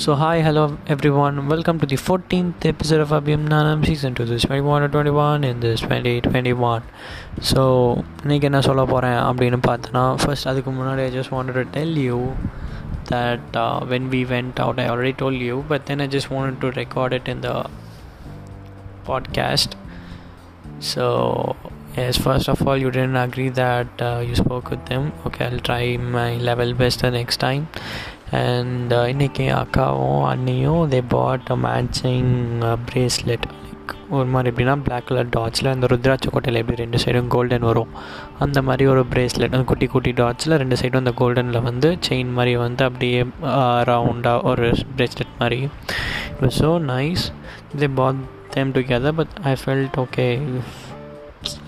So, hi, hello everyone. Welcome to the 14th episode of Abhim Nanam season 2. This is 21 or 21 in this 2021. So இன்றைக்கி என்ன சொல்ல போகிறேன் அப்படின்னு பார்த்தோன்னா first அதுக்கு முன்னாடி I just wanted to tell you that uh, when we went out, I already told you, but then I just wanted to record it in the podcast. So, yes, first of all, you didn't agree that uh, you spoke with them. Okay, I'll try my level best the next time. And இன்றைக்கி அக்காவும் அண்ணியும் தே பாட் அ matching bracelet like ஒரு மாதிரி எப்படின்னா black colour டாட்ஸில் அந்த ருத்ராட்ச கோட்டையில் எப்படி ரெண்டு சைடும் கோல்டன் வரும் அந்த மாதிரி ஒரு பிரேஸ்லெட் அந்த குட்டி குட்டி டாட்ஸில் ரெண்டு சைடும் அந்த கோல்டனில் வந்து செயின் மாதிரி வந்து அப்படியே ரவுண்டாக ஒரு பிரேஸ்லெட் மாதிரி it was so nice they pot them together but I felt okay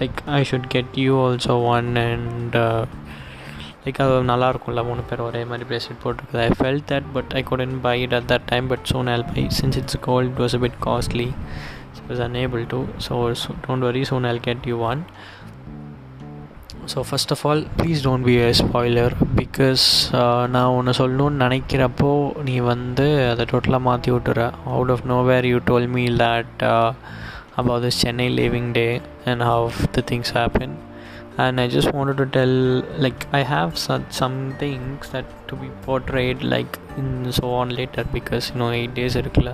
like I should get you also one and like அது நல்லாயிருக்கும்ல மூணு பேர் ஒரே மாதிரி ப்ரேஸ்லெட் போட்டிருக்குது. I felt that but I couldn't buy it at that time but soon I'll buy since it's gold it was a bit costly was unable to so don't worry soon I'll get you one so first of all please don't be a spoiler because நான் ஒன்று சொல்லணும்னு நினைக்கிறப்போ நீ வந்து அதை டோட்டலாக மாற்றி விட்டுற. Out of nowhere you told me that about this Chennai living day and how the things happen and I just wanted to tell like I have such some things that to be portrayed like in so on later because you know eight days இருக்குல்ல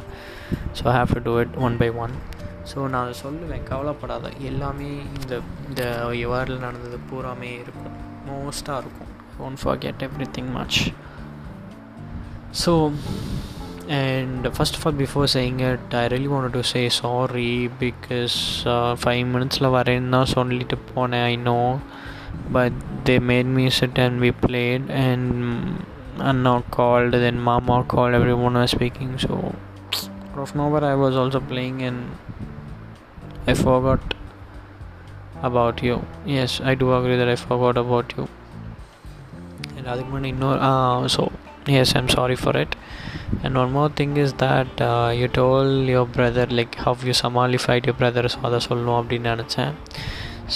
so I have to do it one by one so நான் சொல்லுவேன் கவலைப்படாத எல்லாமே இந்த இந்த இயரில் நடந்தது பூராமே இருக்கும் மோஸ்ட்டாக இருக்கும் won't forget every thing much so and first of all before saying it i really wanted to say sorry because uh, five minutes la varena only tip on i know. But they made me sit and we played and anna called then mama called everyone was speaking. So out of nowhere i was also playing and i forgot about you. Yes i do agree that i forgot about you. And adikman ignore uh, so yes i'm sorry for it and one more thing is that uh, you told your brother like how you சமாளிஃபைட் your brother so அதை சொல்லணும் அப்படின்னு நினச்சேன்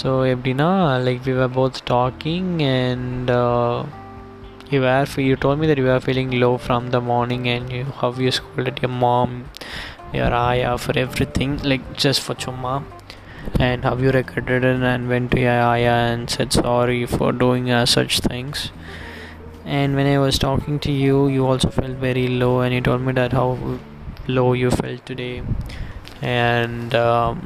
so எப்படின்னா like we were both talking and uh, you were you told me that you were feeling low from the morning and you how you scolded your mom your aya for everything like just for chumma and how you regretted it and went to your aya and said sorry for doing uh, such things and when I was talking to you, you also felt very low, and you told me that how low you felt today, and um,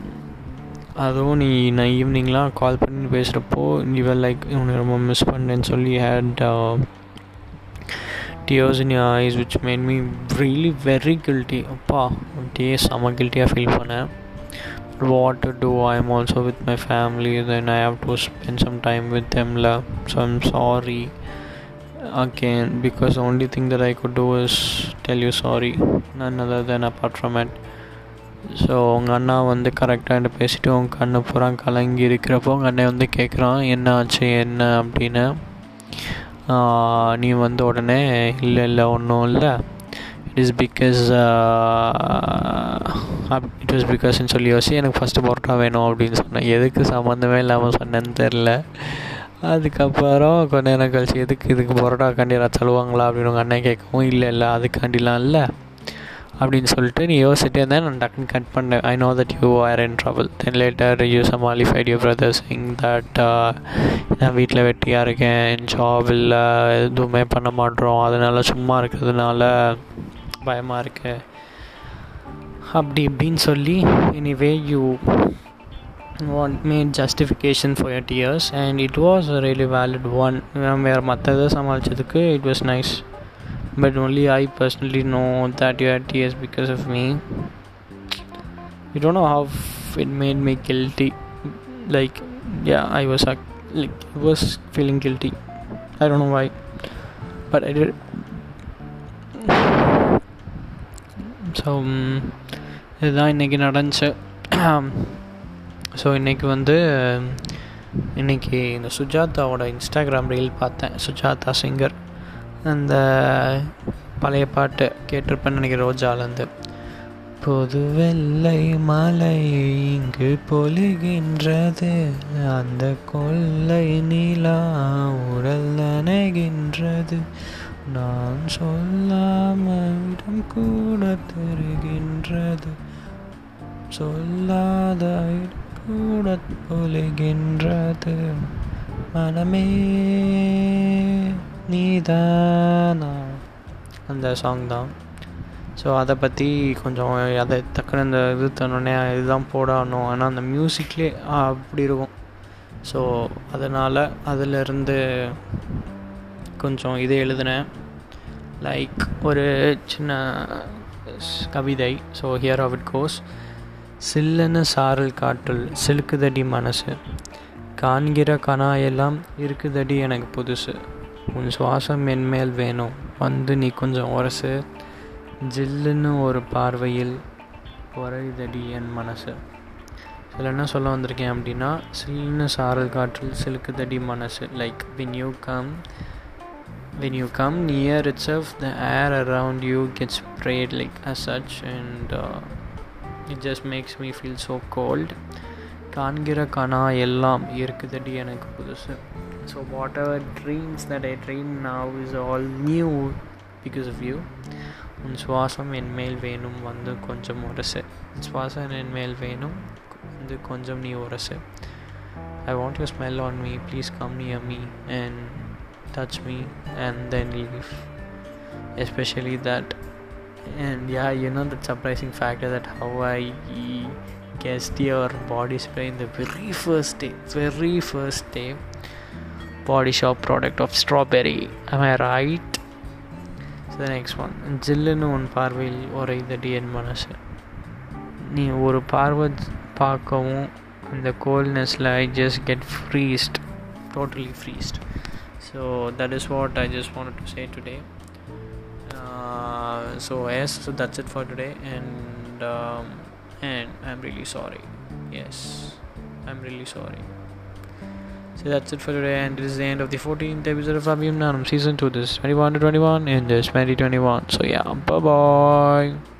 அதுவும் நீ நான் ஈவினிங்லாம் கால் பண்ணி பேசுகிறப்போ இவன் like உன்னை ரொம்ப miss பண்ணேன்னு சொல்லி had tears in your eyes which made me really very guilty அப்பா டே செம கில்ட்டியாக ஃபீல் பண்ணேன் what to do i'm also with my family then i have to spend some time with them la. so i'm sorry again because the only thing that I could do is tell you sorry. None other than apart from it. So உங்கள் அண்ணா வந்து கரெக்டாக என்கிட்ட பேசிட்டு உங்கள் கண்ணு பூரா கலங்கி இருக்கிறப்போ உங்கள் அண்ணன் வந்து கேட்குறான் என்ன ஆச்சு என்ன? அப்படின்னு நீ வந்து உடனே இல்லை இல்லை ஒன்றும் இல்லை. It is because it was பிகாஸ்ன்னு சொல்லி யோசி எனக்கு ஃபஸ்ட்டு பரோட்டா வேணும் அப்படின்னு சொன்னேன். எதுக்கு சம்மந்தமே இல்லாமல் சொன்னேன்னு தெரில அதுக்கப்புறம் கொஞ்ச நேரம் கழிச்சு எதுக்கு இதுக்கு பரோட்டாக்காண்டி யாராவது சொல்லுவாங்களா அப்படின்னு உங்கள் அண்ணன் கேட்கவும் இல்லை இல்லை அதுக்காண்டிலாம் இல்லை. அப்படின்னு சொல்லிட்டு நீ யோசிச்சுட்டே இருந்தேன் நான் டக்குன்னு கட் பண்ணேன். I know that you are in trouble then later you சமாலிஃபைட் you brothers இங் தட் நான் வீட்டில் வெட்டியாக இருக்கேன். ஜாப் இல்லை. எதுவுமே பண்ண மாட்டோம். அதனால சும்மா இருக்கிறதுனால பயமாக இருக்குது அப்படி இப்படின்னு சொல்லி anyway you made justification for your tears and it was a really valid one where மற்றது சமாளிச்சதுக்கு it was nice but only I personally know that you had tears because of me you don't know how it made me guilty like yeah I was like I was feeling guilty I don't know why but I did so இதுதான் இன்றைக்கி நடந்துச்சு so இன்றைக்கி வந்து இன்றைக்கி இந்த சுஜாதாவோட Instagram reel பார்த்தேன். Sujatha singer அந்த பழைய பாட்டு கேட்டிருப்பேன்னு நினைக்கிறேன் ரோஜாலேருந்து. பொது வெள்ளை மலை இங்கு பொழுகின்றது. அந்த கொள்ளை நிலா உடல் நனைகின்றது. நான் சொல்லாமடம் கூட தருகின்றது. சொல்லாத இடம் கூட ஒழுகின்றது மனமே நீதானா? அந்த சாங் தான். ஸோ அதை பற்றி கொஞ்சம் அதை டக்குன்னு அந்த இது தன்னோடனே இதுதான் போடணும். ஆனால் அந்த மியூசிக்லே அப்படி இருக்கும். ஸோ அதனால் அதிலிருந்து கொஞ்சம் இது எழுதினேன். லைக் ஒரு சின்ன கவிதை. So here of it goes சில்லுன்னு சாரல் காற்றல் சிலுக்குதடி மனசு. காண்கிற கனாயெல்லாம் இருக்குதடி எனக்கு புதுசு. உன் சுவாசம் என்மேல் வேணும் வந்து நீ கொஞ்சம் உரசு. ஜில்லுன்னு ஒரு பார்வையில் உரையுதடி என் மனசு. இதில் என்ன சொல்ல வந்திருக்கேன் அப்படின்னா சில்லுன்னு சாரல் காற்றில் சிலுக்குதடி மனசு. Like when you come when you come near itself the air around you gets sprayed like as such and uh, it just makes me feel so cold காண்கிற கனா எல்லாம் இருக்குதடி எனக்கு புதுசு so whatever dreams that I dream now is all new because of you உன் சுவாசம் என்மேல் வேணும் வந்து கொஞ்சம் உரசு உன் சுவாசம் என்மேல் வேணும் வந்து கொஞ்சம் நீ உரசு I want you smell on me please come near me and touch me and then leave especially that and yeah you know the surprising factor that how i guessed your body spray in the very first day very first day body shop product of strawberry am i right so the next one ஜில்லுன்னு உன் பார்வையில் உரைதடி என் மனசு நீ ஒரு பார்வை பார்க்கவும் அந்த கோல்ட்னஸில் I just get freezed totally ஃப்ரீஸ்ட் so that is what i just wanted to say today uh, so yes so that's it for today and um, and i'm really sorry. Yes i'm really sorry. So that's it for today and this is the end of the 14th episode of Abhim Nanam season 2 this is 21 to 21 in this 2021 so yeah bye bye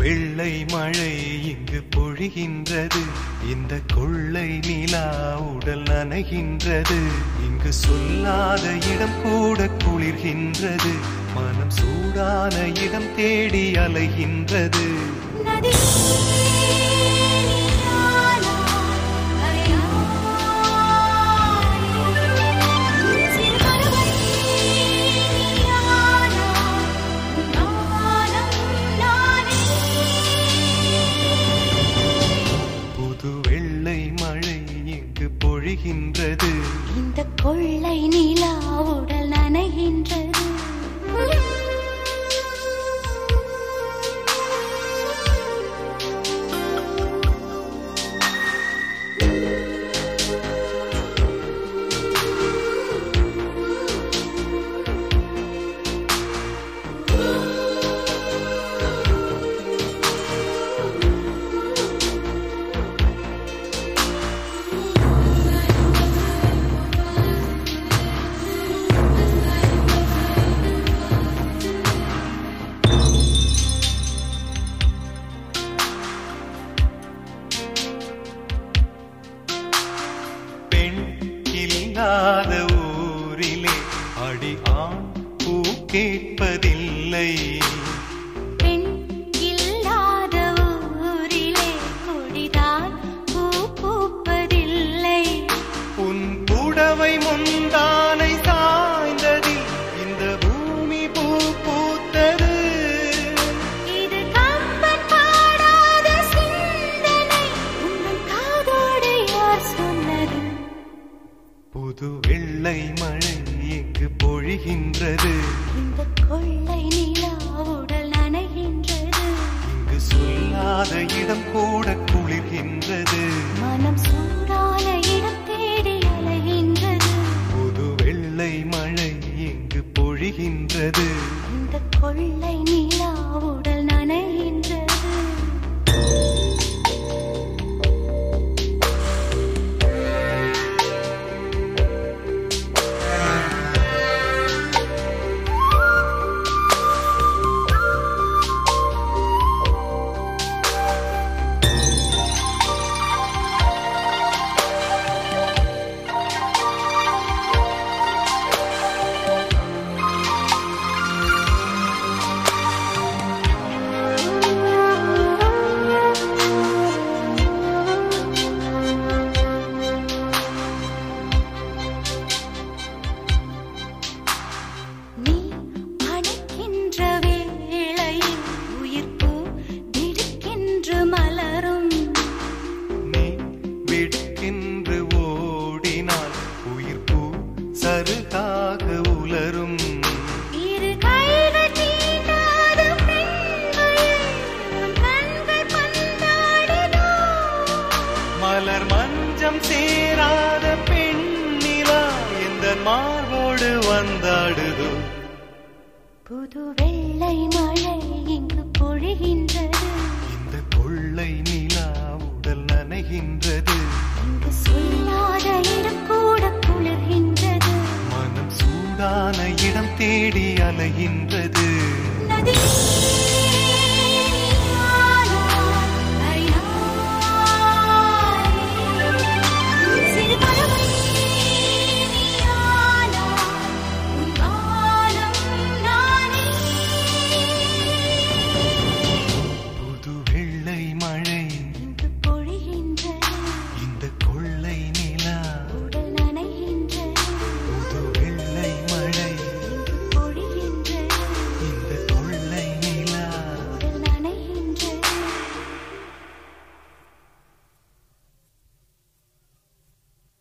வெள்ளை மழை இங்கு பொழிகின்றது. இந்த கொள்ளை நிலா உடல் நனைகின்றது. இங்கு சொல்லாத இடம் கூட குளிர்கின்றது. மனம் சூடான இடம் தேடி அலைகின்றது. என்னிடம் கூட இடம் தேடி அலைகின்றது.